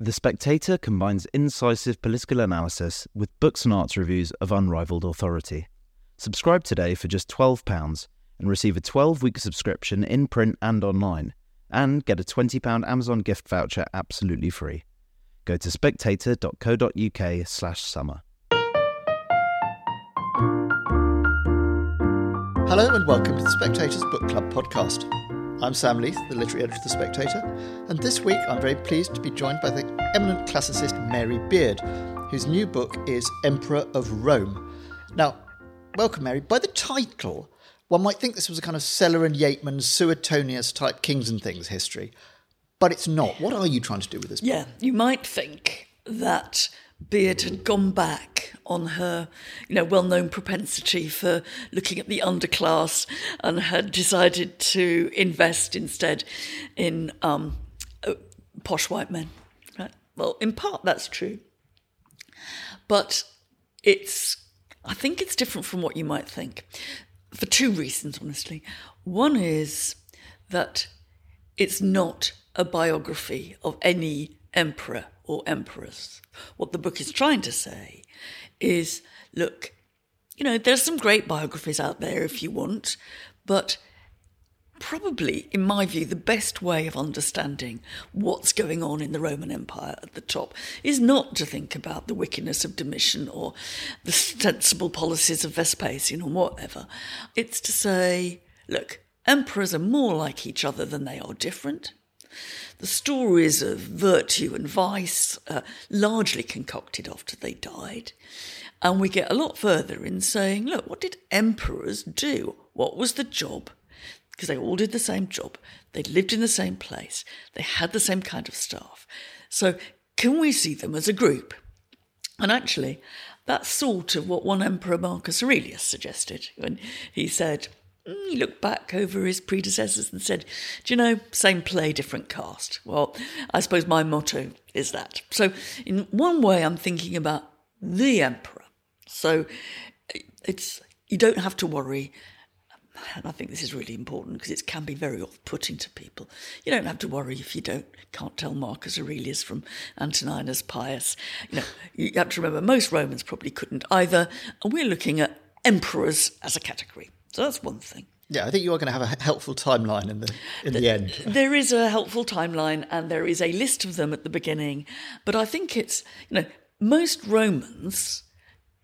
The Spectator combines incisive political analysis with books and arts reviews of unrivaled authority. Subscribe today for just £12 and receive a 12 week subscription in print and online, and get a £20 Amazon gift voucher absolutely free. Go to spectator.co.uk slash summer. Hello and welcome to the Spectator's Book Club podcast. I'm Sam Leith, the literary editor of The Spectator, and this week I'm very pleased to be joined by the eminent classicist Mary Beard, whose new book is Emperor of Rome. Now, welcome, Mary. By the title, one might think this was a kind of Sellar and Yeatman, Suetonius type Kings and Things history, but it's not. What are you trying to do with this book? Yeah, you might think that Beard had gone back on her, you know, well-known propensity for looking at the underclass and had decided to invest instead in um, uh, posh white men. Right? Well, in part that's true, but it's. I think it's different from what you might think, for two reasons, honestly. One is that it's not a biography of any emperor or emperors. What the book is trying to say is look, you know, there's some great biographies out there if you want, but probably, in my view, the best way of understanding what's going on in the Roman Empire at the top is not to think about the wickedness of Domitian or the sensible policies of Vespasian or whatever. It's to say, look, emperors are more like each other than they are different. The stories of virtue and vice are largely concocted after they died. And we get a lot further in saying, look, what did emperors do? What was the job? Because they all did the same job. They lived in the same place. They had the same kind of staff. So can we see them as a group? And actually, that's sort of what one emperor, Marcus Aurelius, suggested when he said, Mm, he looked back over his predecessors and said, Do you know, same play, different cast? Well, I suppose my motto is that. So, in one way, I'm thinking about the emperor. So, it's you don't have to worry. And I think this is really important because it can be very off-putting to people. You don't have to worry if you don't can't tell Marcus Aurelius from Antoninus Pius. You know, you have to remember most Romans probably couldn't either. And we're looking at emperors as a category. So that's one thing. Yeah, I think you are going to have a helpful timeline in the in the, the end. There is a helpful timeline, and there is a list of them at the beginning. But I think it's you know most Romans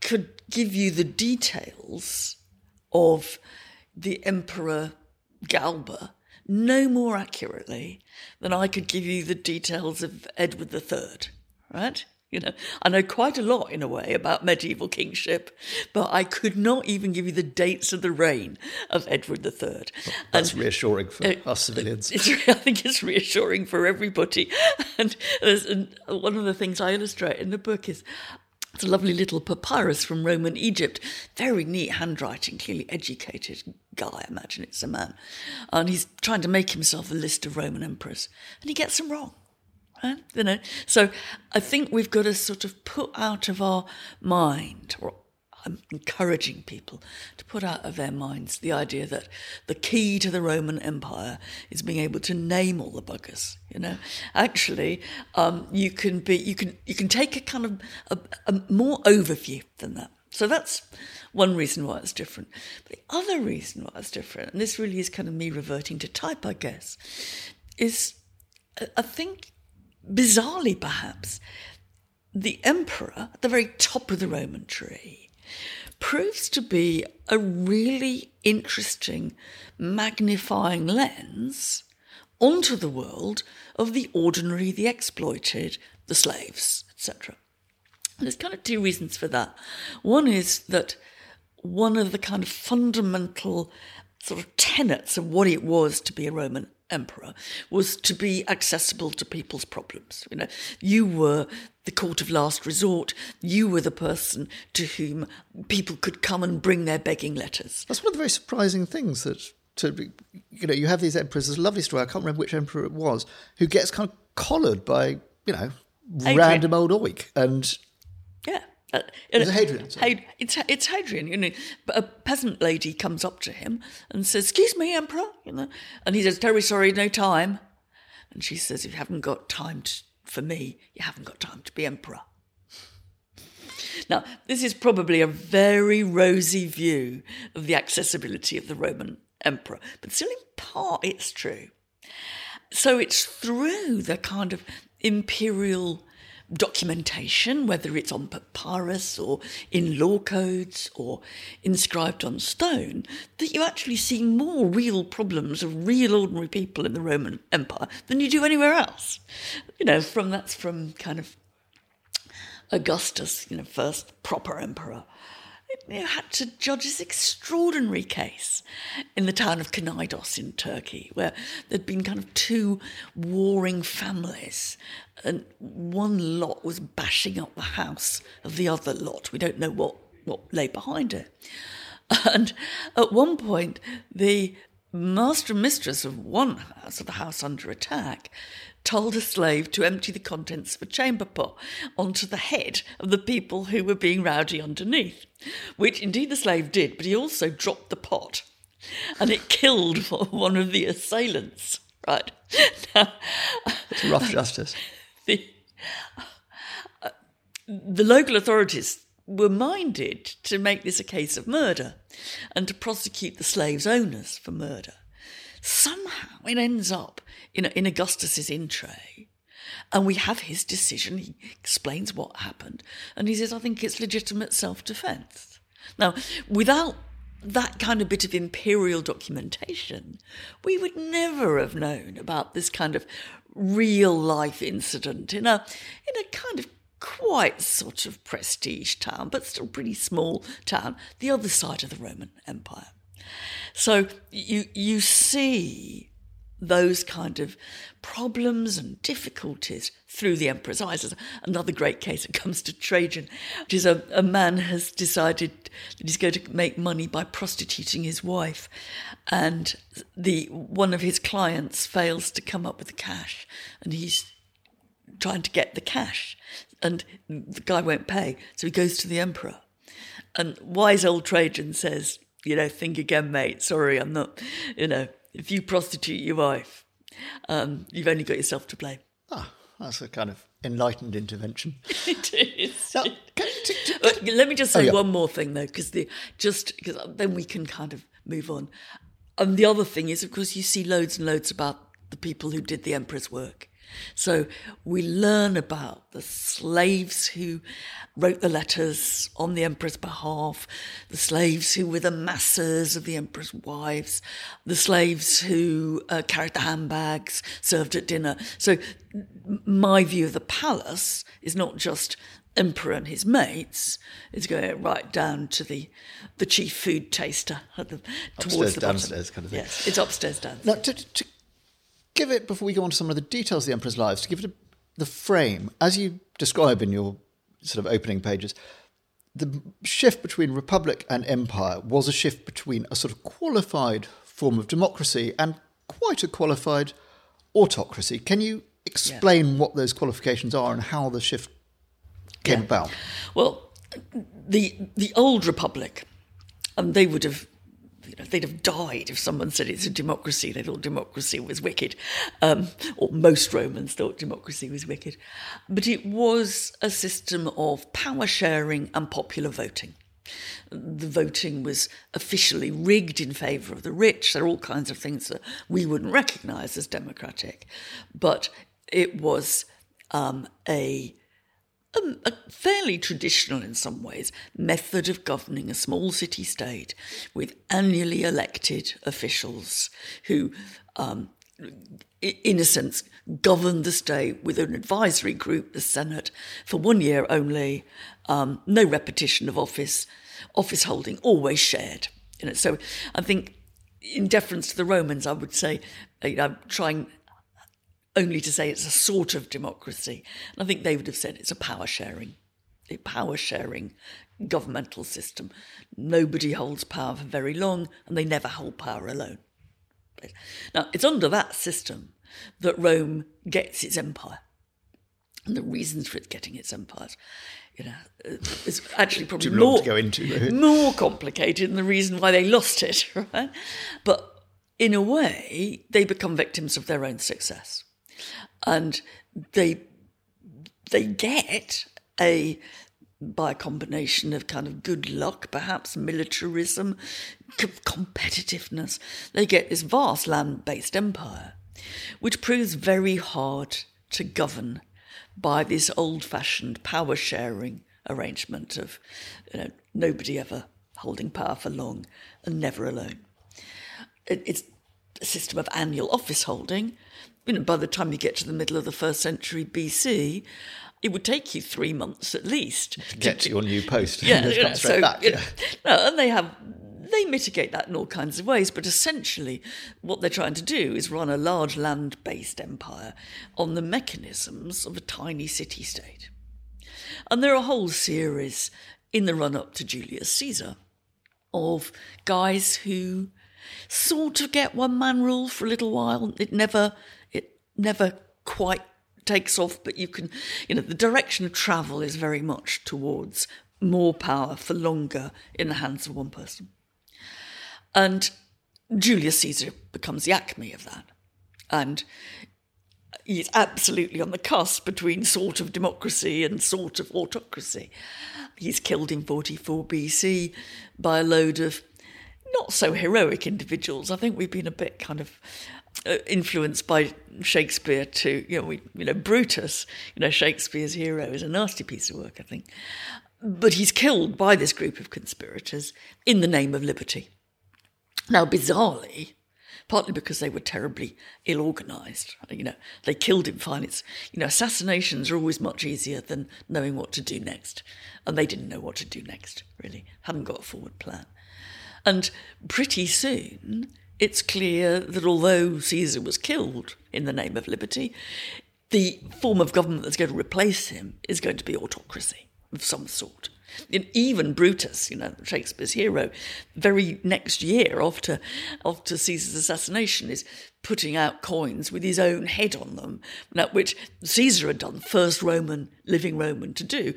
could give you the details of the Emperor Galba no more accurately than I could give you the details of Edward III, right? You know, I know quite a lot in a way about medieval kingship, but I could not even give you the dates of the reign of Edward III. Well, that's and, reassuring for uh, us civilians. I think it's reassuring for everybody. And, and one of the things I illustrate in the book is it's a lovely little papyrus from Roman Egypt. Very neat handwriting, clearly educated guy, I imagine it's a man. And he's trying to make himself a list of Roman emperors. And he gets them wrong. You know, so I think we've got to sort of put out of our mind, or I'm encouraging people to put out of their minds the idea that the key to the Roman Empire is being able to name all the buggers. You know, actually, um, you can be, you can, you can take a kind of a, a more overview than that. So that's one reason why it's different. But the other reason why it's different, and this really is kind of me reverting to type, I guess, is I think bizarrely perhaps, the emperor at the very top of the Roman tree proves to be a really interesting magnifying lens onto the world of the ordinary, the exploited, the slaves, etc. There's kind of two reasons for that. One is that one of the kind of fundamental sort of tenets of what it was to be a Roman emperor was to be accessible to people's problems. You know, you were the court of last resort. You were the person to whom people could come and bring their begging letters. That's one of the very surprising things that to you know you have these emperors. There's a lovely story. I can't remember which emperor it was who gets kind of collared by you know Adrian. random old oik and yeah uh, it's Hadrian. It's, it's Hadrian. You know, a peasant lady comes up to him and says, "Excuse me, Emperor," you know, and he says, "Very sorry, no time." And she says, If "You haven't got time to, for me, you haven't got time to be emperor. Now, this is probably a very rosy view of the accessibility of the Roman emperor, but still, in part, it's true. So it's through the kind of imperial documentation, whether it's on papyrus or in law codes or inscribed on stone, that you actually see more real problems of real ordinary people in the Roman Empire than you do anywhere else. You know, from that's from kind of Augustus, you know, first proper emperor, you had to judge this extraordinary case in the town of Knidos in Turkey, where there'd been kind of two warring families, and one lot was bashing up the house of the other lot. We don't know what, what lay behind it. And at one point, the master and mistress of one house, of the house under attack, told a slave to empty the contents of a chamber pot onto the head of the people who were being rowdy underneath, which indeed the slave did, but he also dropped the pot and it killed one of the assailants. Right. Now, it's rough justice. The, uh, the local authorities were minded to make this a case of murder and to prosecute the slaves' owners for murder. Somehow it ends up in, in Augustus's in tray. And we have his decision. He explains what happened. And he says, I think it's legitimate self defense. Now, without that kind of bit of imperial documentation, we would never have known about this kind of real life incident in a in a kind of quite sort of prestige town, but still pretty small town, the other side of the Roman Empire. So you you see those kind of problems and difficulties through the emperor's eyes. There's another great case that comes to Trajan, which is a, a man has decided that he's going to make money by prostituting his wife, and the one of his clients fails to come up with the cash, and he's trying to get the cash, and the guy won't pay, so he goes to the emperor. And wise old Trajan says, you know, think again, mate. Sorry, I'm not, you know, if you prostitute your wife, um, you've only got yourself to blame. Ah, that's a kind of enlightened intervention. it is. Now, t- t- t- let me just say oh, yeah. one more thing though, because the just because then we can kind of move on. And the other thing is, of course, you see loads and loads about the people who did the emperor's work. So we learn about the slaves who wrote the letters on the emperor's behalf, the slaves who were the masseurs of the emperor's wives, the slaves who uh, carried the handbags, served at dinner. So my view of the palace is not just emperor and his mates it's going right down to the the chief food taster at the, upstairs, towards the downstairs bottom. kind of thing. Yes, it's upstairs downstairs. Now, to, to give it, before we go on to some of the details of the Emperor's lives, to give it a, the frame, as you describe in your sort of opening pages, the shift between republic and empire was a shift between a sort of qualified form of democracy and quite a qualified autocracy. Can you explain yeah. what those qualifications are and how the shift came yeah. about? Well, the the old republic, and um, they would have you know, they'd have died if someone said it's a democracy. They thought democracy was wicked, um, or most Romans thought democracy was wicked. But it was a system of power sharing and popular voting. The voting was officially rigged in favour of the rich. There are all kinds of things that we wouldn't recognise as democratic, but it was um, a a, a, fairly traditional in some ways method of governing a small city state with annually elected officials who, um, in a sense, govern the state with an advisory group, the Senate, for one year only, um, no repetition of office, office holding, always shared. You know, so I think, in deference to the Romans, I would say, you know, trying only to say it's a sort of democracy. And I think they would have said it's a power sharing, a power sharing governmental system. Nobody holds power for very long, and they never hold power alone. Now, it's under that system that Rome gets its empire. And the reasons for it getting its empires, you know, uh, is actually probably more, into, more complicated than the reason why they lost it, right? But in a way, they become victims of their own success and they they get a by a combination of kind of good luck, perhaps militarism, competitiveness, they get this vast land based empire, which proves very hard to govern by this old fashioned power sharing arrangement of you know, nobody ever holding power for long and never alone. It, it's a system of annual office holding. You know, by the time you get to the middle of the first century BC, it would take you three months at least to get to, your new post. Yeah, you know, so back, know, no, and they have they mitigate that in all kinds of ways, but essentially, what they're trying to do is run a large land based empire on the mechanisms of a tiny city state. And there are a whole series in the run up to Julius Caesar of guys who sort of get one man rule for a little while. It never, it never quite takes off, but you can, you know, the direction of travel is very much towards more power for longer in the hands of one person. And Julius Caesar becomes the acme of that. And he's absolutely on the cusp between sort of democracy and sort of autocracy. He's killed in 44 BC by a load of not so heroic individuals. I think we've been a bit kind of uh, influenced by Shakespeare to, you know, we, you know, Brutus, you know, Shakespeare's hero is a nasty piece of work, I think. But he's killed by this group of conspirators in the name of liberty. Now, bizarrely, partly because they were terribly ill organized. You know, they killed him fine. It's, you know, assassinations are always much easier than knowing what to do next. And they didn't know what to do next, really, hadn't got a forward plan. And pretty soon, it's clear that although Caesar was killed in the name of liberty, the form of government that's going to replace him is going to be autocracy of some sort. And even Brutus, you know, Shakespeare's hero, very next year after after Caesar's assassination, is putting out coins with his own head on them, which Caesar had done, first Roman, living Roman to do.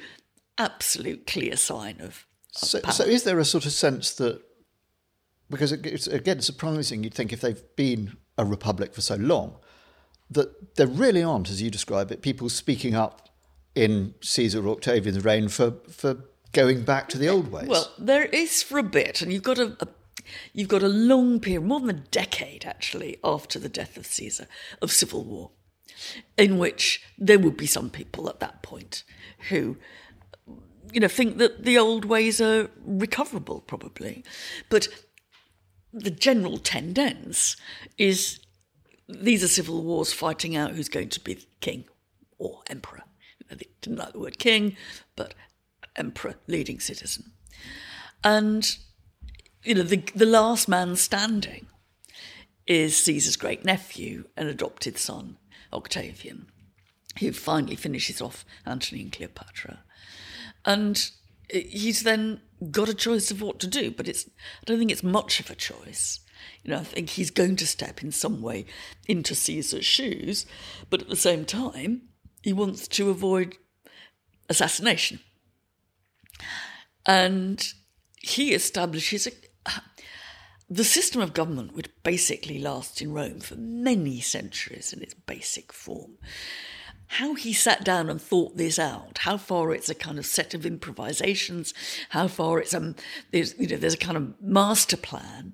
Absolute clear sign of. of so, so, is there a sort of sense that, because it's again surprising, you'd think if they've been a republic for so long, that there really aren't, as you describe it, people speaking up in Caesar or Octavian's reign for, for going back to the old ways. Well, there is for a bit, and you've got a, a you've got a long period, more than a decade actually, after the death of Caesar, of civil war, in which there would be some people at that point who you know think that the old ways are recoverable probably but the general tendency is these are civil wars fighting out who's going to be king or emperor they didn't like the word king but emperor, leading citizen. And, you know, the, the last man standing is Caesar's great nephew and adopted son, Octavian, who finally finishes off Antony and Cleopatra. And he's then got a choice of what to do, but it's I don't think it's much of a choice. You know, I think he's going to step in some way into Caesar's shoes, but at the same time, he wants to avoid assassination. And he establishes a, the system of government which basically lasts in Rome for many centuries in its basic form. How he sat down and thought this out, how far it's a kind of set of improvisations, how far it's um, there's you know there's a kind of master plan.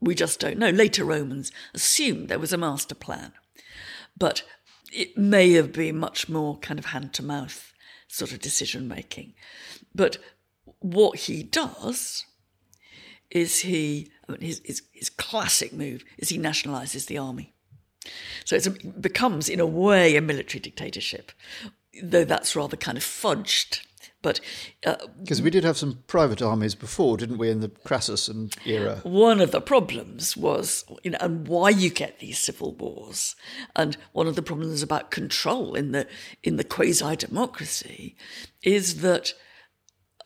We just don't know. Later Romans assumed there was a master plan, but it may have been much more kind of hand to mouth sort of decision making. But what he does is he, I mean, his, his, his classic move is he nationalizes the army. So it becomes, in a way, a military dictatorship, though that's rather kind of fudged. But because uh, we did have some private armies before, didn't we, in the Crassus and era? One of the problems was, you know, and why you get these civil wars, and one of the problems about control in the in the quasi democracy is that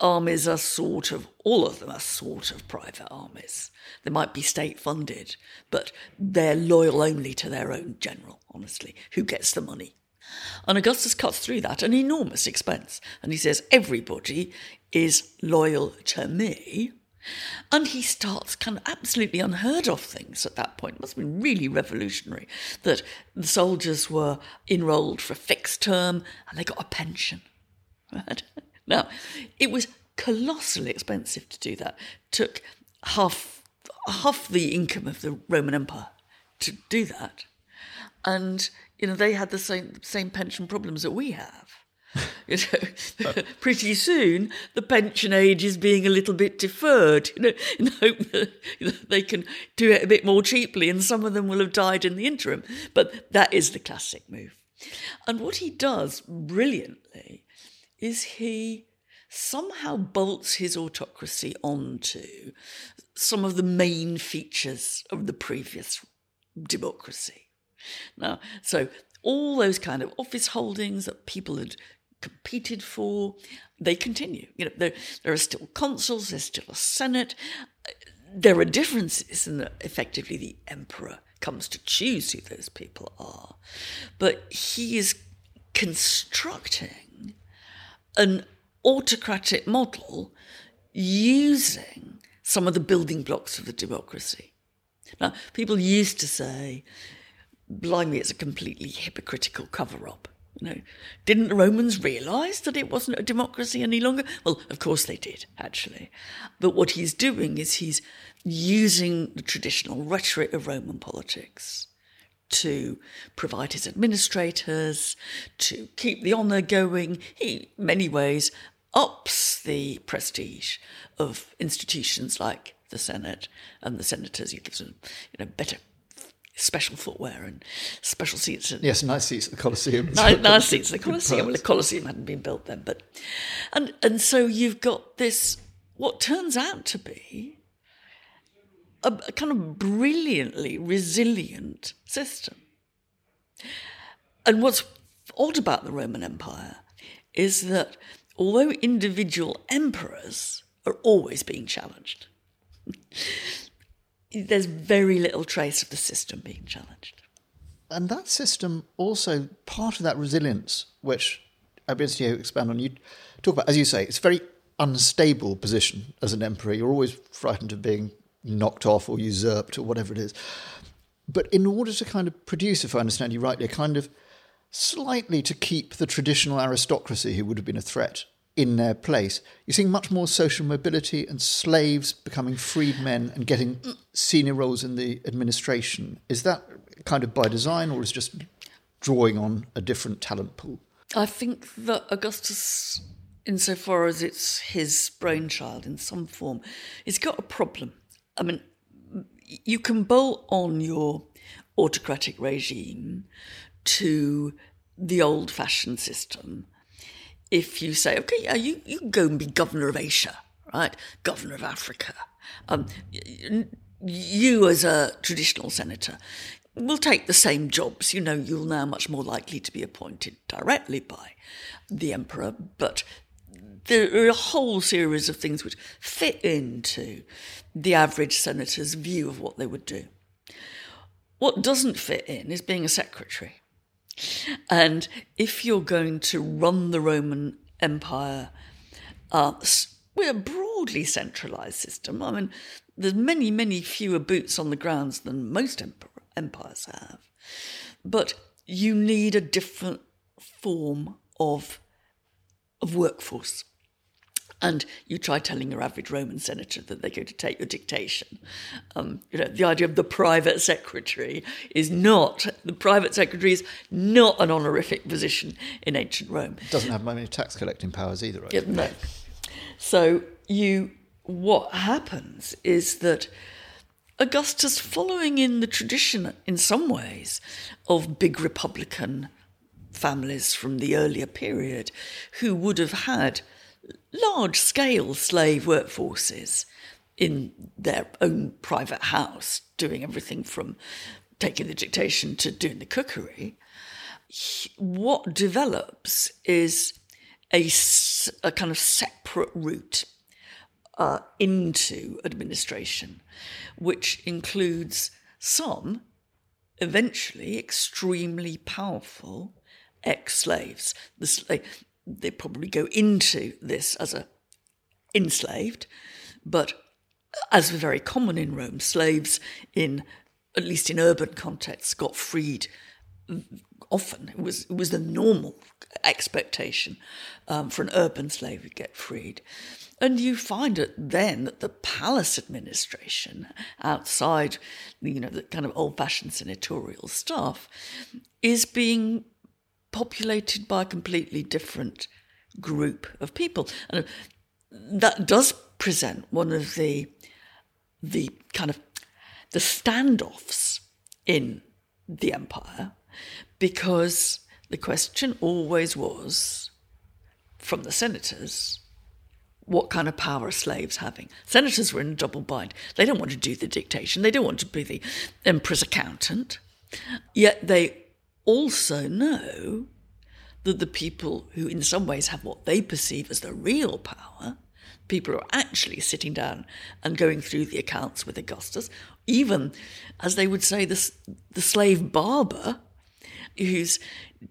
armies are sort of, all of them are sort of private armies. They might be state funded, but they're loyal only to their own general, honestly, who gets the money. And Augustus cuts through that an enormous expense. And he says, everybody is loyal to me. And he starts kind of absolutely unheard of things at that point. It must have been really revolutionary that the soldiers were enrolled for a fixed term and they got a pension. Now, it was colossally expensive to do that. It took half half the income of the Roman Empire to do that. And, you know, they had the same same pension problems that we have. you know, pretty soon the pension age is being a little bit deferred, you know, in hope that you know, they can do it a bit more cheaply, and some of them will have died in the interim. But that is the classic move. And what he does brilliantly is he somehow bolts his autocracy onto some of the main features of the previous democracy. Now, so all those kind of office holdings that people had competed for, they continue. You know, there, there are still consuls, there's still a senate. There are differences in that effectively the emperor comes to choose who those people are. But he is constructing an autocratic model using some of the building blocks of the democracy. Now, people used to say, blimey, it's a completely hypocritical cover up. You know, didn't the Romans realize that it wasn't a democracy any longer? Well, of course they did, actually. But what he's doing is he's using the traditional rhetoric of Roman politics to provide his administrators, to keep the honour going. He, in many ways, ups the prestige of institutions like the Senate and the senators. He gives them, you know, better special footwear and special seats. And, yes, nice seats at the Colosseum. nice, nice seats at the Colosseum. Well, the Colosseum hadn't been built then, but and and so you've got this what turns out to be a, a kind of brilliantly resilient system. And what's odd about the Roman Empire is that although individual emperors are always being challenged, there's very little trace of the system being challenged. And that system also, part of that resilience, which Abizio expand on, you talk about, as you say, it's a very unstable position as an emperor. You're always frightened of being knocked off or usurped or whatever it is. But in order to kind of produce, if I understand you rightly, a kind of slightly to keep the traditional aristocracy who would have been a threat in their place. You're seeing much more social mobility and slaves becoming freedmen and getting mm, senior roles in the administration. Is that kind of by design or is just drawing on a different talent pool? I think that Augustus, insofar as it's his brainchild in some form, he's got a problem. I mean, you can bolt on your autocratic regime to the old fashioned system if you say, okay, yeah, you, you can go and be governor of Asia, right? Governor of Africa. Um, you, as a traditional senator, will take the same jobs. You know, you're now much more likely to be appointed directly by the emperor, but there are a whole series of things which fit into the average senator's view of what they would do. What doesn't fit in is being a secretary. And if you're going to run the Roman Empire uh, with a broadly centralized system, I mean, there's many, many fewer boots on the grounds than most empires have. But you need a different form of, of workforce and you try telling your average Roman senator that they're going to take your dictation. Um, you know, the idea of the private secretary is not the private secretary is not an honorific position in ancient Rome. It doesn't have many tax collecting powers either, right? Yeah, no. So you, what happens is that Augustus, following in the tradition in some ways of big republican families from the earlier period, who would have had large scale slave workforces in their own private house, doing everything from taking the dictation to doing the cookery. What develops is a, a kind of separate route uh, into administration, which includes some eventually extremely powerful ex slaves. The, they probably go into this as a enslaved, but as was very common in Rome, slaves in at least in urban contexts got freed often. It was it was the normal expectation um, for an urban slave to get freed. And you find it then that the palace administration, outside, you know, the kind of old-fashioned senatorial staff, is being populated by a completely different group of people, and that does present one of the the kind of the standoffs in the empire because the question always was from the senators what kind of power are slaves having? Senators were in a double bind. They don't want to do the dictation, they don't want to be the emperor's accountant. Yet they also know that the people who, in some ways, have what they perceive as the real power, people who are actually sitting down and going through the accounts with Augustus, even, as they would say, the, the slave barber who's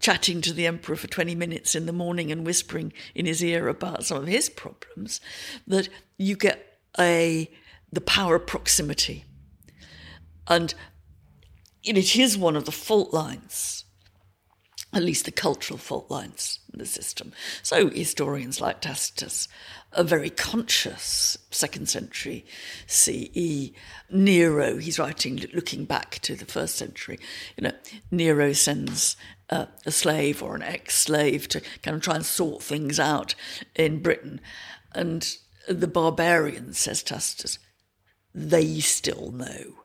chatting to the emperor for 20 minutes in the morning and whispering in his ear about some of his problems, that you get a the power of proximity. And it is one of the fault lines, at least the cultural fault lines in the system. So historians like Tacitus are very conscious, second century CE. Nero, he's writing looking back to the first century. You know, Nero sends uh, a slave or an ex-slave to kind of try and sort things out in Britain, and the barbarians, says Tacitus, they still know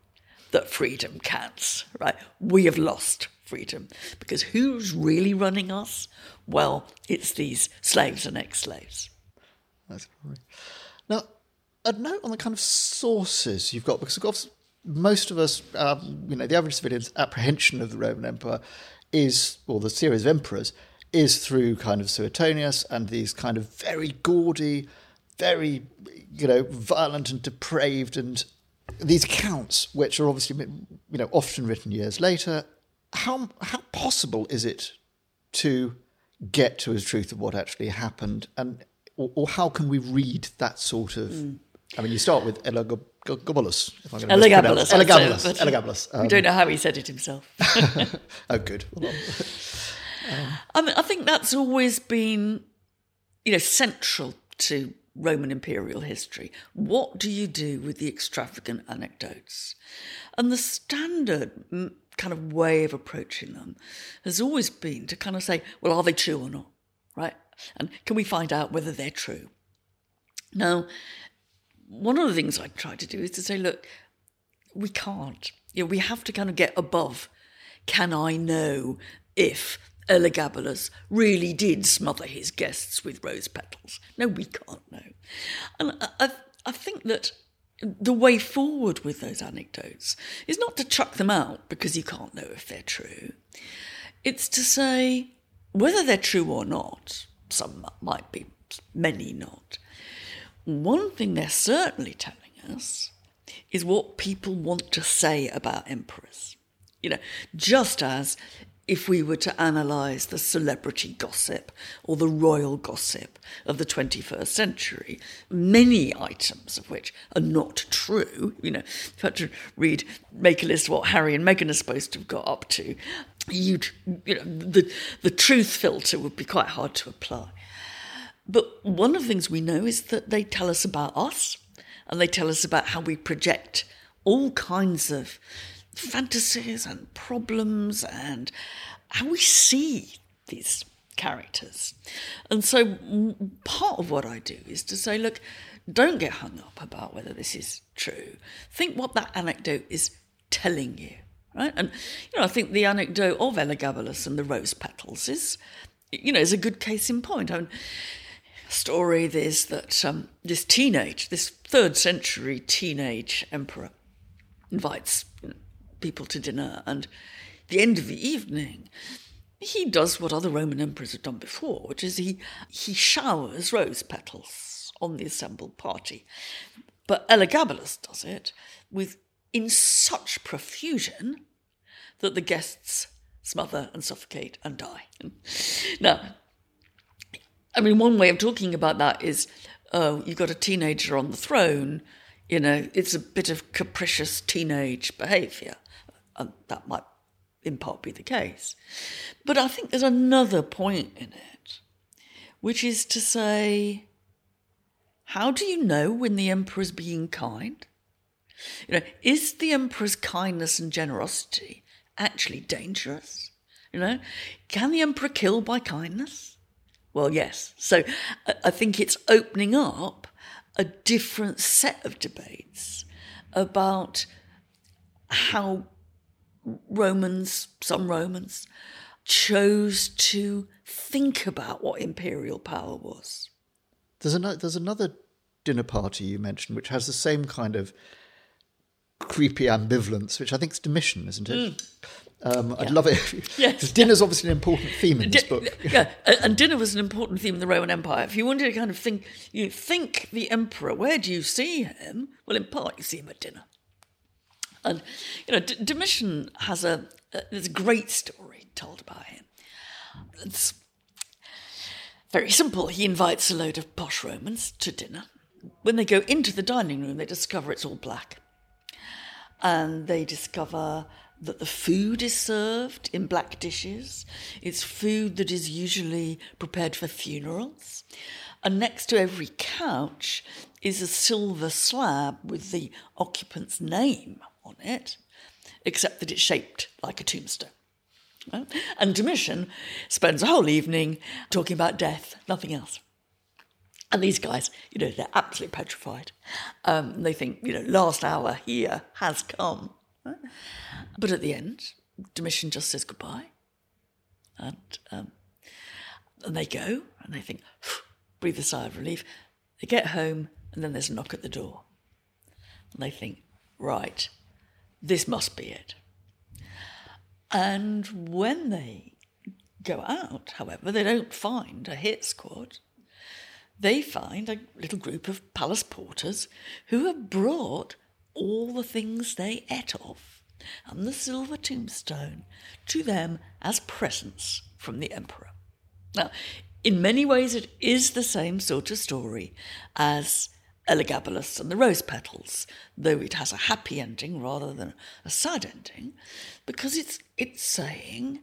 that freedom counts, right? We have lost freedom because who's really running us? Well, it's these slaves and ex-slaves. That's great. Now, a note on the kind of sources you've got, because of course, most of us, um, you know, the average civilian's apprehension of the Roman Empire is, or the series of emperors, is through kind of Suetonius and these kind of very gaudy, very, you know, violent and depraved and these accounts, which are obviously, you know, often written years later. How, how possible is it to get to the truth of what actually happened? And or, or how can we read that sort of? Mm. I mean, you start with Elagabalus. If I'm Elagabalus. Elagabalus. Elagabalus. Um, we don't know how he said it himself. oh, good. Well, um. I mean, I think that's always been, you know, central to Roman imperial history. What do you do with the extravagant anecdotes? And the standard kind of way of approaching them has always been to kind of say, well, are they true or not? Right? And can we find out whether they're true? Now, one of the things I try to do is to say, look, we can't. You know, we have to kind of get above. Can I know if Elagabalus really did smother his guests with rose petals? No, we can't know. And I, I think that the way forward with those anecdotes is not to chuck them out because you can't know if they're true. It's to say whether they're true or not, some might be, many not. One thing they're certainly telling us is what people want to say about emperors. You know, just as if we were to analyse the celebrity gossip or the royal gossip of the 21st century, many items of which are not true. You know, if you had to read, make a list of what Harry and Meghan are supposed to have got up to, you'd, you know, the, the truth filter would be quite hard to apply. But one of the things we know is that they tell us about us and they tell us about how we project all kinds of fantasies and problems and how we see these characters. And so part of what I do is to say, look, don't get hung up about whether this is true. Think what that anecdote is telling you, right? And you know, I think the anecdote of Elagabalus and the rose petals is, you know, is a good case in point. I mean, story is that um, this teenage, this third century teenage emperor, invites people to dinner, and the end of the evening, he does what other Roman emperors have done before, which is he he showers rose petals on the assembled party. But Elagabalus does it with in such profusion that the guests smother and suffocate and die. now, I mean, one way of talking about that is uh, you've got a teenager on the throne You know, it's a bit of capricious teenage behaviour. And that might in part be the case. But I think there's another point in it, which is to say, how do you know when the emperor's being kind? You know, is the emperor's kindness and generosity actually dangerous? You know, can the emperor kill by kindness? Well, yes. So I think it's opening up a different set of debates about how Romans, some Romans, chose to think about what imperial power was. There's another, there's another dinner party you mentioned which has the same kind of creepy ambivalence, which I think is Domitian, isn't it? Mm. Um, I'd love it. Yes. Dinner's obviously an important theme in this book. yeah, and dinner was an important theme in the Roman Empire. If you wanted to kind of think, you think the emperor, where do you see him? Well, in part, you see him at dinner. And, you know, D- Domitian has a, a, there's a great story told about him. It's very simple. He invites a load of posh Romans to dinner. When they go into the dining room, they discover it's all black. And they discover that the food is served in black dishes. It's food that is usually prepared for funerals. And next to every couch is a silver slab with the occupant's name on it, except that it's shaped like a tombstone. And Domitian spends a whole evening talking about death, nothing else. And these guys, you know, they're absolutely petrified. Um, they think, you know, last hour here has come. But at the end, Domitian just says goodbye. And, um, and they go and they think, breathe a sigh of relief. They get home and then there's a knock at the door. And they think, right, this must be it. And when they go out, however, they don't find a hit squad they find a little group of palace porters who have brought all the things they ate of and the silver tombstone to them as presents from the emperor. Now, in many ways, it is the same sort of story as Elagabalus and the rose petals, though it has a happy ending rather than a sad ending, because it's it's saying,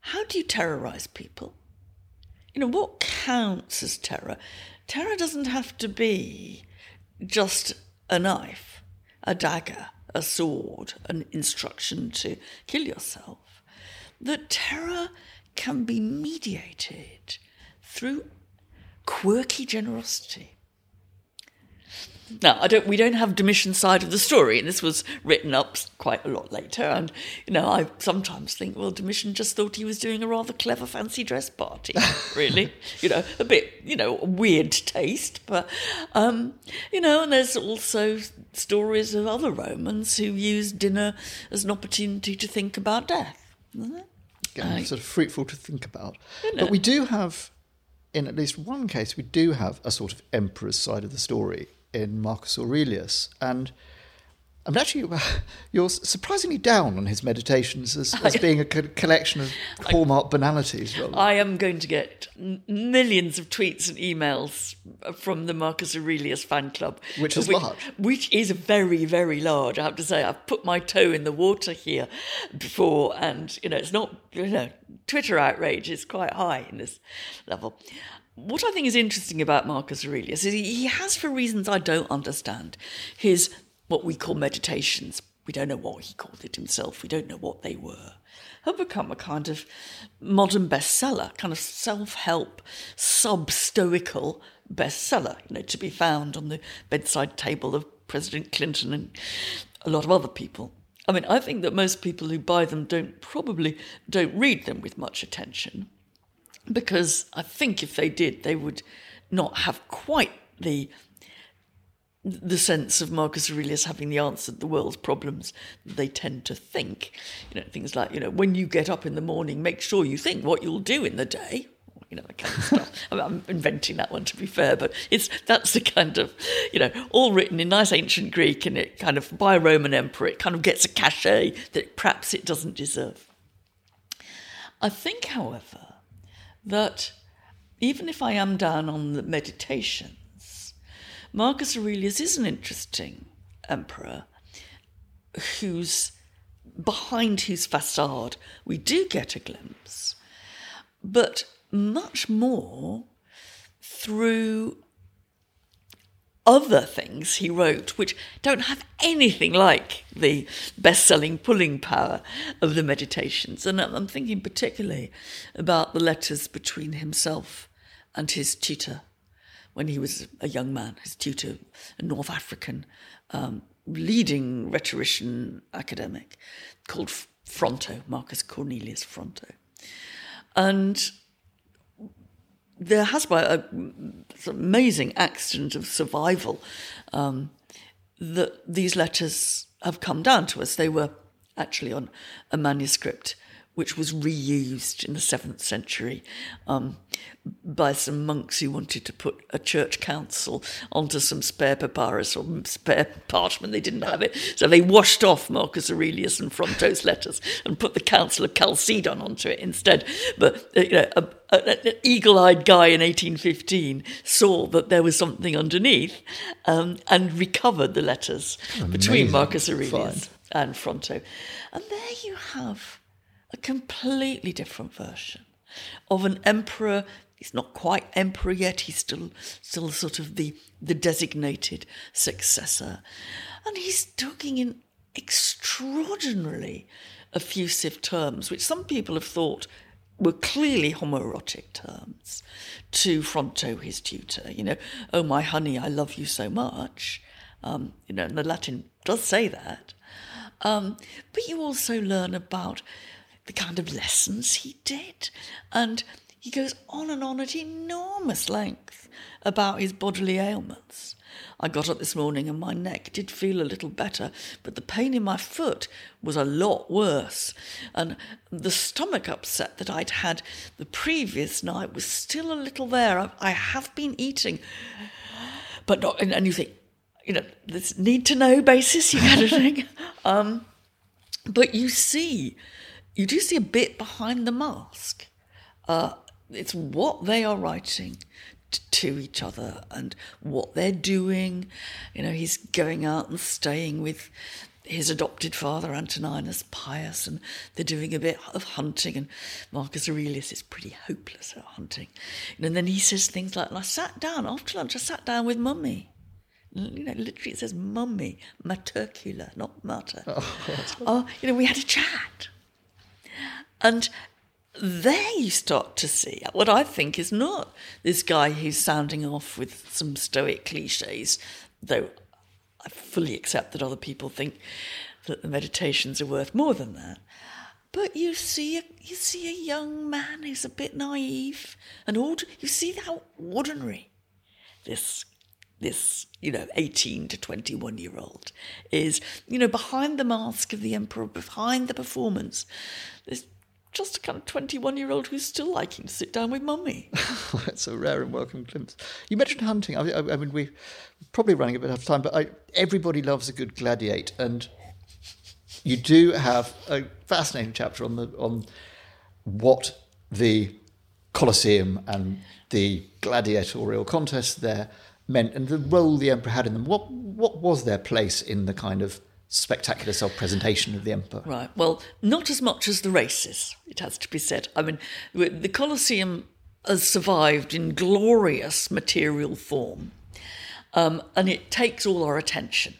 how do you terrorize people? You know, what counts as terror? Terror doesn't have to be just a knife, a dagger, a sword, an instruction to kill yourself. That terror can be mediated through quirky generosity. Now, I don't. We don't have Domitian's side of the story, and this was written up quite a lot later. And you know, I sometimes think, well, Domitian just thought he was doing a rather clever fancy dress party. Really, you know, a bit, you know, weird taste, but um, you know, and there's also stories of other Romans who used dinner as an opportunity to think about death. Again, sort of fruitful to think about. But we do have, in at least one case, we do have a sort of emperor's side of the story in Marcus Aurelius. And I'm actually, you're surprisingly down on his meditations as, as being a collection of hallmark banalities. Rather. I am going to get millions of tweets and emails from the Marcus Aurelius fan club. Which is which, large. Which is very, very large. I have to say, I've put my toe in the water here before, and, you know, it's not, you know, Twitter outrage is quite high in this level what I think is interesting about Marcus Aurelius is he has, for reasons I don't understand, his what we call meditations. We don't know what he called it himself. We don't know what they were. Have become a kind of modern bestseller, kind of self-help, sub-stoical bestseller. You know, to be found on the bedside table of President Clinton and a lot of other people. I mean, I think that most people who buy them don't probably don't read them with much attention because I think if they did, they would not have quite the the sense of Marcus Aurelius having the answer to the world's problems they tend to think. You know, things like, you know, when you get up in the morning, make sure you think what you'll do in the day. You know, that kind of stuff. I'm inventing that one to be fair, but it's that's the kind of, you know, all written in nice ancient Greek and it kind of by a Roman emperor, it kind of gets a cachet that perhaps it doesn't deserve. I think, however, that even if I am down on the meditations, Marcus Aurelius is an interesting emperor whose behind whose facade. We do get a glimpse, but much more through other things he wrote, which don't have anything like the best selling pulling power of the Meditations. And I'm thinking particularly about the letters between himself and his tutor when he was a young man, his tutor, a North African um, leading rhetorician academic called Fronto, Marcus Cornelius Fronto. And there has been an amazing accident of survival um, that these letters have come down to us. They were actually on a manuscript which was reused in the seventh century um, by some monks who wanted to put a church council onto some spare papyrus or spare parchment. They didn't have it, so they washed off Marcus Aurelius and Fronto's letters and put the Council of Chalcedon onto it instead. But uh, you know, a, a, an eagle-eyed guy in 1815 saw that there was something underneath um, and recovered the letters Amazing. between Marcus Aurelius Fine. and Fronto, and there you have a completely different version of an emperor. He's not quite emperor yet. He's still still sort of the the designated successor, and he's talking in extraordinarily effusive terms, which some people have thought were clearly homoerotic terms to Fronto, his tutor. You know, oh my honey, I love you so much. Um, you know, and the Latin does say that. Um, but you also learn about the kind of lessons he did. And he goes on and on at enormous length about his bodily ailments. I got up this morning and my neck did feel a little better, but the pain in my foot was a lot worse. And the stomach upset that I'd had the previous night was still a little there. I, I have been eating, but not, and, and, you think, you know, this need to know basis, you kind of thing. Um, but you see you do see a bit behind the mask. Uh, it's what they are writing t- to each other and what they're doing. You know, he's going out and staying with his adopted father, Antoninus Pius, and they're doing a bit of hunting. And Marcus Aurelius is pretty hopeless at hunting. And then he says things like, I sat down after lunch, I sat down with mummy. You know, literally it says mummy, matercula, not mater. Oh, oh, you know, we had a chat. And there you start to see what I think is not this guy who's sounding off with some stoic cliches, though I fully accept that other people think that the meditations are worth more than that. But you see, a, you see a young man who's a bit naive, and old. You see how ordinary this this you know 18 to 21 year old is you know behind the mask of the emperor behind the performance there's just a kind of 21 year old who's still liking to sit down with mummy. That's a rare and welcome glimpse. You mentioned hunting. I, I, I mean, we're probably running a bit out of time, but I, everybody loves a good gladiate. And you do have a fascinating chapter on, the, on what the Colosseum and the gladiatorial contests there meant and the role the emperor had in them. What, what was their place in the kind of spectacular self presentation of the emperor. Right. Well, not as much as the races, it has to be said. I mean, the Colosseum has survived in glorious material form, um, and it takes all our attention.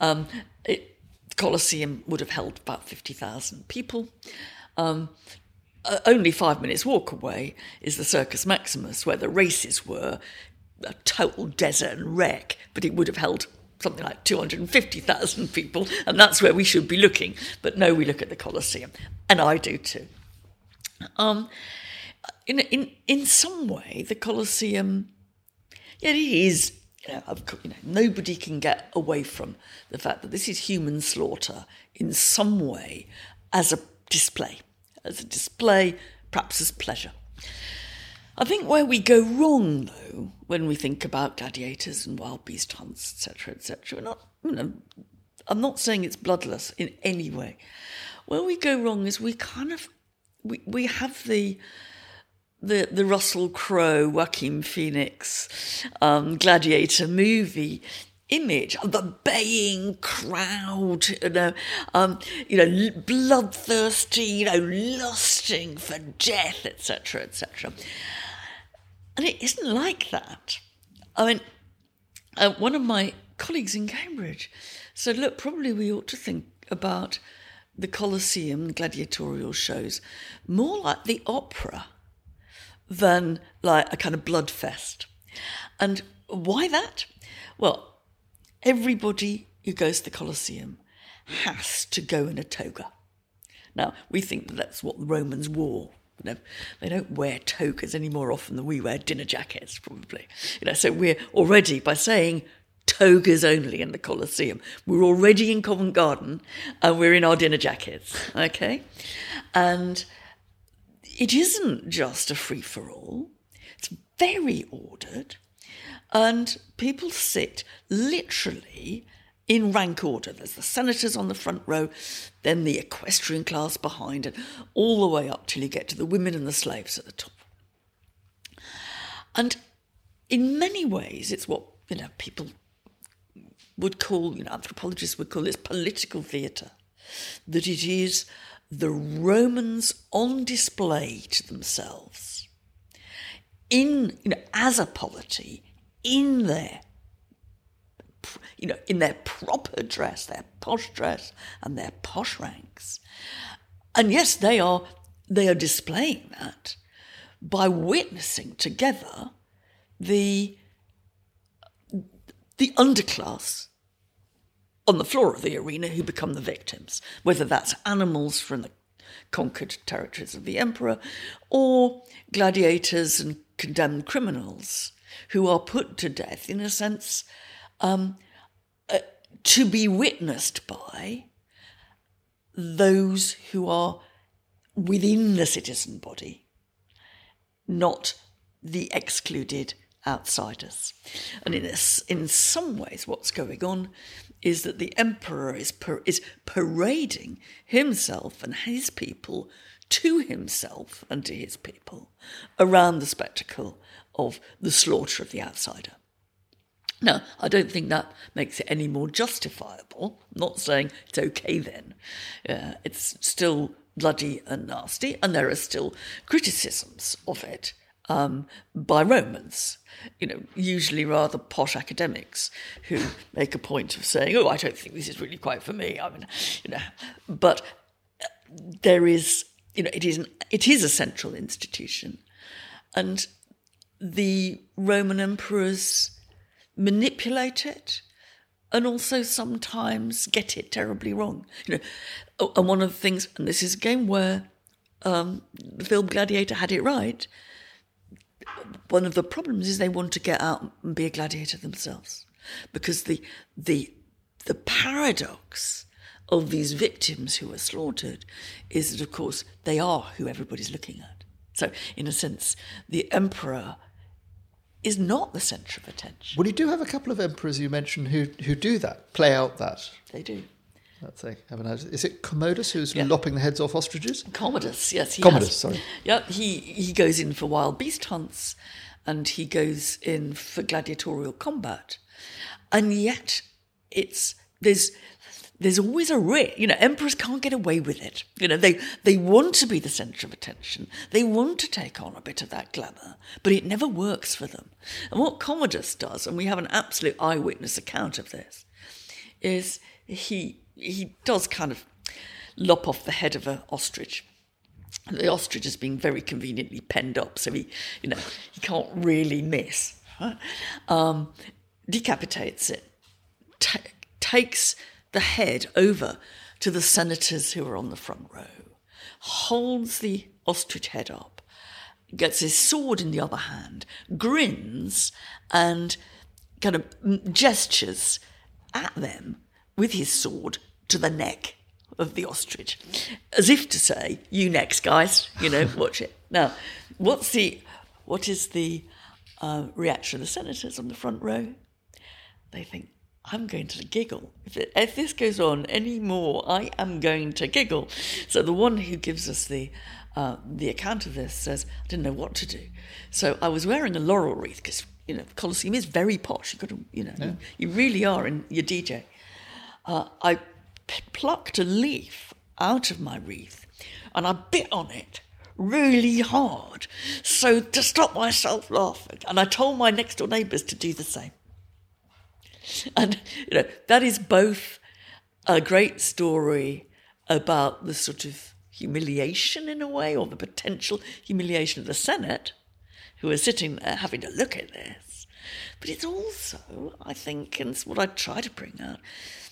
Um, it, the Colosseum would have held about 50,000 people. Um, only five minutes' walk away is the Circus Maximus, where the races were a total desert and wreck, but it would have held something like 250,000 people, and that's where we should be looking. But no, we look at the Colosseum, and I do too. Um, in, in, in some way, the Colosseum, yeah, it is, you know, you know, nobody can get away from the fact that this is human slaughter in some way as a display, as a display, perhaps as pleasure. I think where we go wrong, though, when we think about gladiators and wild beast hunts, etc., etc., not, you know, I'm not saying it's bloodless in any way. Where we go wrong is we kind of we we have the the the Russell Crowe, Joaquin Phoenix, um, Gladiator movie image of the baying crowd, you know, um, you know, bloodthirsty, you know, lusting for death, etc., etc. And it isn't like that. I mean, uh, one of my colleagues in Cambridge said, look, probably we ought to think about the Colosseum, gladiatorial shows, more like the opera than like a kind of blood fest. And why that? Well, everybody who goes to the Colosseum has to go in a toga. Now, we think that that's what the Romans wore. You know, they don't wear togas any more often than we wear dinner jackets, probably. You know, so we're already, by saying togas only in the Colosseum, we're already in Covent Garden and we're in our dinner jackets, okay? And it isn't just a free for all, it's very ordered. And people sit literally in rank order. There's the senators on the front row, then the equestrian class behind, and all the way up till you get to the women and the slaves at the top. And in many ways, it's what you know people would call, you know, anthropologists would call this political theatre. That it is the Romans on display to themselves in you know as a polity in their you know in their proper dress their posh dress and their posh ranks. And yes they are they are displaying that by witnessing together the the underclass on the floor of the arena who become the victims, whether that's animals from the conquered territories of the emperor or gladiators and condemned criminals who are put to death, in a sense, um, uh, to be witnessed by those who are within the citizen body, not the excluded outsiders. And in, a, in some ways, what's going on is that the emperor is, par- is parading himself and his people to himself and to his people around the spectacle of the slaughter of the outsider. Now, I don't think that makes it any more justifiable. I'm not saying it's okay then. Uh, it's still bloody and nasty, and there are still criticisms of it um, by Romans, you know, usually rather posh academics who make a point of saying, "Oh, I don't think this is really quite for me." I mean, you know, but there is, you know, it is an, it is a central institution, and the Roman emperors manipulate it and also sometimes get it terribly wrong. You know, and one of the things, and this is a game where um, the film Gladiator had it right one of the problems is they want to get out and be a gladiator themselves because the the the paradox of these victims who are slaughtered is that of course they are who everybody's looking at so in a sense the emperor is not the center of attention well you do have a couple of emperors you mentioned who who do that play out that they do that's a, is it Commodus who's yeah. lopping the heads off ostriches? Commodus, yes. He Commodus, has. sorry. Yeah, he, he goes in for wild beast hunts and he goes in for gladiatorial combat. And yet it's there's there's always a risk. You know, emperors can't get away with it. You know, they, they want to be the centre of attention. They want to take on a bit of that glamour, but it never works for them. And what Commodus does, and we have an absolute eyewitness account of this, is he he does kind of lop off the head of an ostrich. The ostrich is being very conveniently penned up, so he, you know, he can't really miss. Um, decapitates it, t- takes the head over to the senators who are on the front row, holds the ostrich head up, gets his sword in the other hand, grins, and kind of gestures at them with his sword to the neck of the ostrich, as if to say, "You next, guys. You know, watch it." Now, what's the what is the uh, reaction of the senators on the front row? They think, "I'm going to giggle. If, it, if this goes on any more, I am going to giggle." So the one who gives us the uh, the account of this says, "I didn't know what to do, so I was wearing a laurel wreath because you know, Colosseum is very posh. You got to, you know, you, you really are in your DJ. Uh, I p- plucked a leaf out of my wreath and I bit on it really hard, so to stop myself laughing. And I told my next door neighbours to do the same. And you know that is both a great story about the sort of humiliation in a way, or the potential humiliation of the Senate, who are sitting there having to look at this. But it's also, I think, and it's what I try to bring out,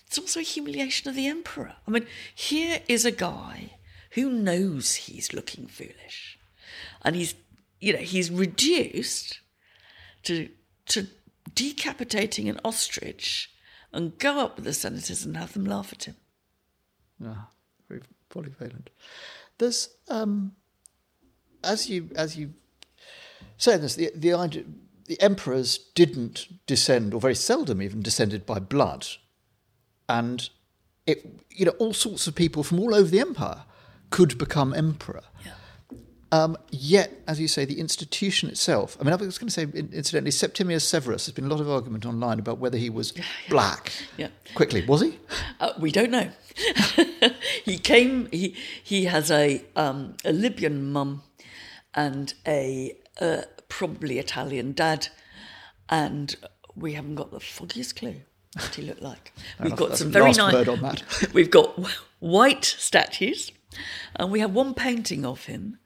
it's also a humiliation of the emperor. I mean, here is a guy who knows he's looking foolish. And he's, you know, he's reduced to, to decapitating an ostrich and go up with the senators and have them laugh at him. Ah, very polyvalent. There's um, as you as you say this, the the idea the emperors didn't descend, or very seldom even descended by blood, and it you know all sorts of people from all over the empire could become emperor. Yeah. Um, yet, as you say, the institution itself. I mean, I was going to say, incidentally, Septimius Severus. There's been a lot of argument online about whether he was black. Yeah. Quickly, was he? Uh, we don't know. he came. He he has a um, a Libyan mum and a uh, probably Italian dad, and we haven't got the foggiest clue what he looked like. We've enough. got some very nice. word on that. We've got white statues, and we have one painting of him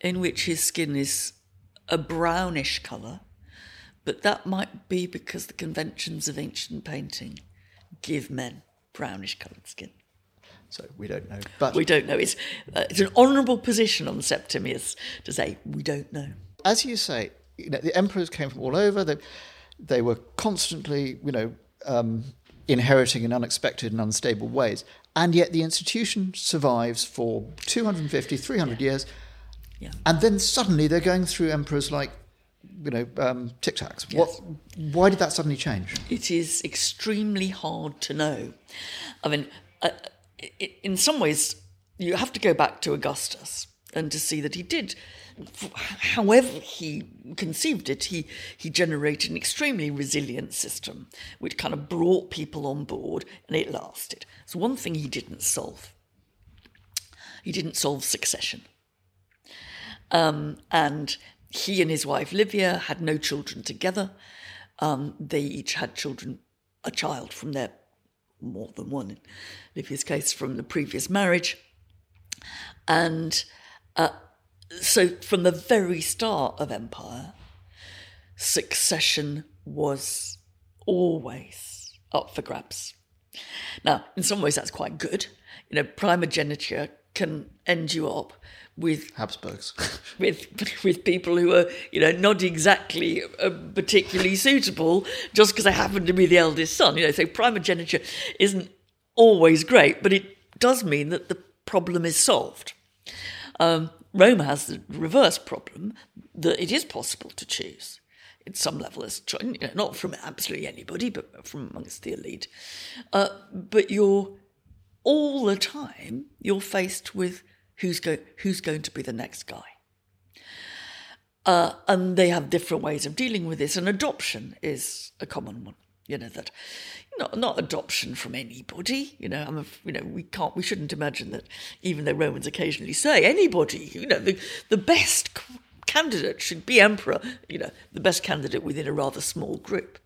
in which his skin is a brownish colour, but that might be because the conventions of ancient painting give men brownish coloured skin. So we don't know. But We don't know. It's, uh, it's an honourable position on Septimius to say, we don't know. as you say, you know, the emperors came from all over. They, they were constantly, you know, um, inheriting in unexpected and unstable ways. And yet the institution survives for 250, 300 years. Yeah. And then suddenly they're going through emperors like, you know, um, tic tacs. What? Why did that suddenly change? It is extremely hard to know. I mean, uh, in some ways, you have to go back to Augustus and to see that he did, however he conceived it, he, he generated an extremely resilient system which kind of brought people on board and it lasted. So, one thing he didn't solve he didn't solve succession. Um, and he and his wife Livia had no children together. Um, they each had children, a child from their more than one in Livia's case from the previous marriage. And uh, so from the very start of empire, succession was always up for grabs. Now, in some ways, that's quite good. You know, primogeniture can end you up with Habsburgs. with with people who are you know not exactly uh, particularly suitable just because they happen to be the eldest son. You know, so primogeniture isn't always great, but it does mean that the problem is solved. Um, Rome has the reverse problem that it is possible to choose. At some level, as you know, not from absolutely anybody, but from amongst the elite. Uh, but you're all the time you're faced with who's go- who's going to be the next guy. Uh, and they have different ways of dealing with this, and adoption is a common one. You know that, not not adoption from anybody. You know, I'm a, you know we can't we shouldn't imagine that even though Romans occasionally say anybody. You know, the the best candidate should be emperor. You know, the best candidate within a rather small group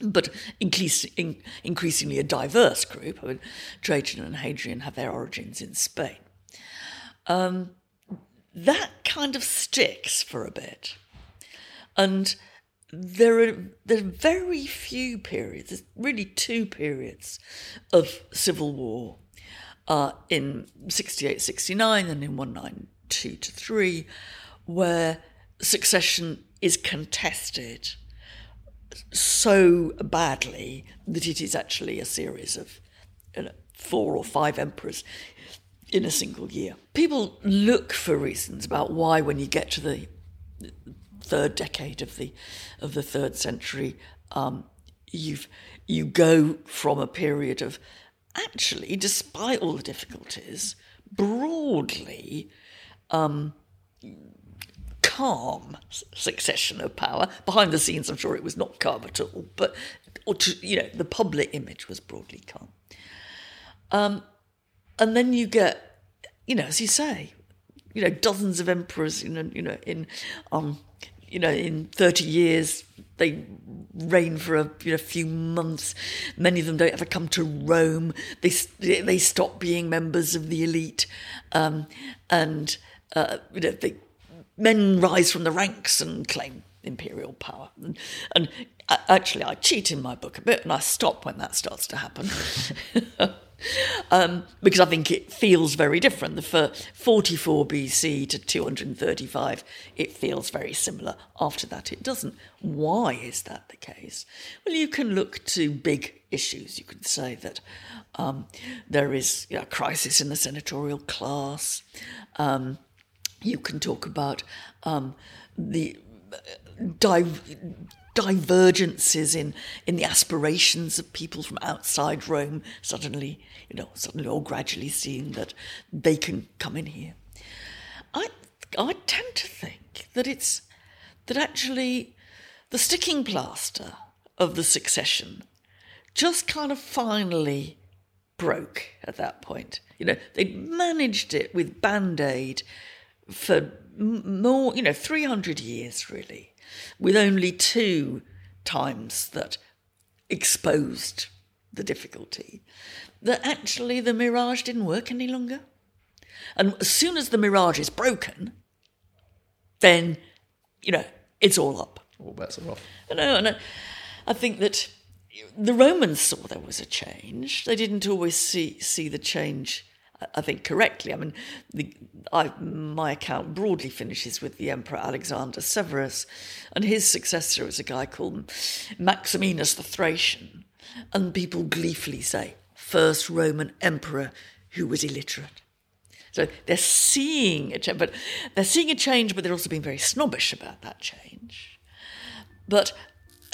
but increasingly a diverse group. I mean, Trajan and Hadrian have their origins in Spain. Um, that kind of sticks for a bit. And there are, there are very few periods, there's really two periods of civil war uh, in 68 69 and in 192 to 3, where succession is contested so badly that it is actually a series of you know, four or five emperors in a single year. People look for reasons about why, when you get to the third decade of the of the third century, um, you've you go from a period of actually, despite all the difficulties, broadly um, calm succession of power. Behind the scenes, I'm sure it was not calm at all, but to, you know, the public image was broadly calm. Um, and then you get, you know, as you say, you know, dozens of emperors, you know, you know, in, um, you know, in 30 years, they reign for a you know, few months. Many of them don't ever come to Rome. They they stop being members of the elite, um, and uh, you know, they, men rise from the ranks and claim imperial power. And, and actually, I cheat in my book a bit, and I stop when that starts to happen. um, because I think it feels very different. For 44 BC to 235, it feels very similar. After that, it doesn't. Why is that the case? Well, you can look to big issues. You could say that um, there is a crisis in the senatorial class. Um, you can talk about um, the dive divergences in, in the aspirations of people from outside Rome suddenly, you know, suddenly or gradually seeing that they can come in here. I I tend to think that it's that actually the sticking plaster of the succession just kind of finally broke at that point. You know, they'd managed it with band aid for more, you know, 300 years really with only two times that exposed the difficulty, that actually the mirage didn't work any longer. And as soon as the mirage is broken, then, you know, it's all up. All bets are off. I know, and I, I think that the Romans saw there was a change. They didn't always see, see the change I think correctly. I mean, the, I, my account broadly finishes with the Emperor Alexander Severus, and his successor was a guy called Maximinus the Thracian, and people gleefully say first Roman emperor who was illiterate. So they're seeing a change, but they're seeing a change, but they're also being very snobbish about that change. But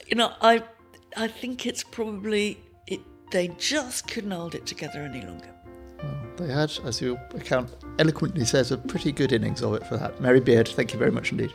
you know, I I think it's probably it. They just couldn't hold it together any longer. Hmm, they had, as your account eloquently says, a pretty good innings of it for that. Mary Beard, thank you very much indeed.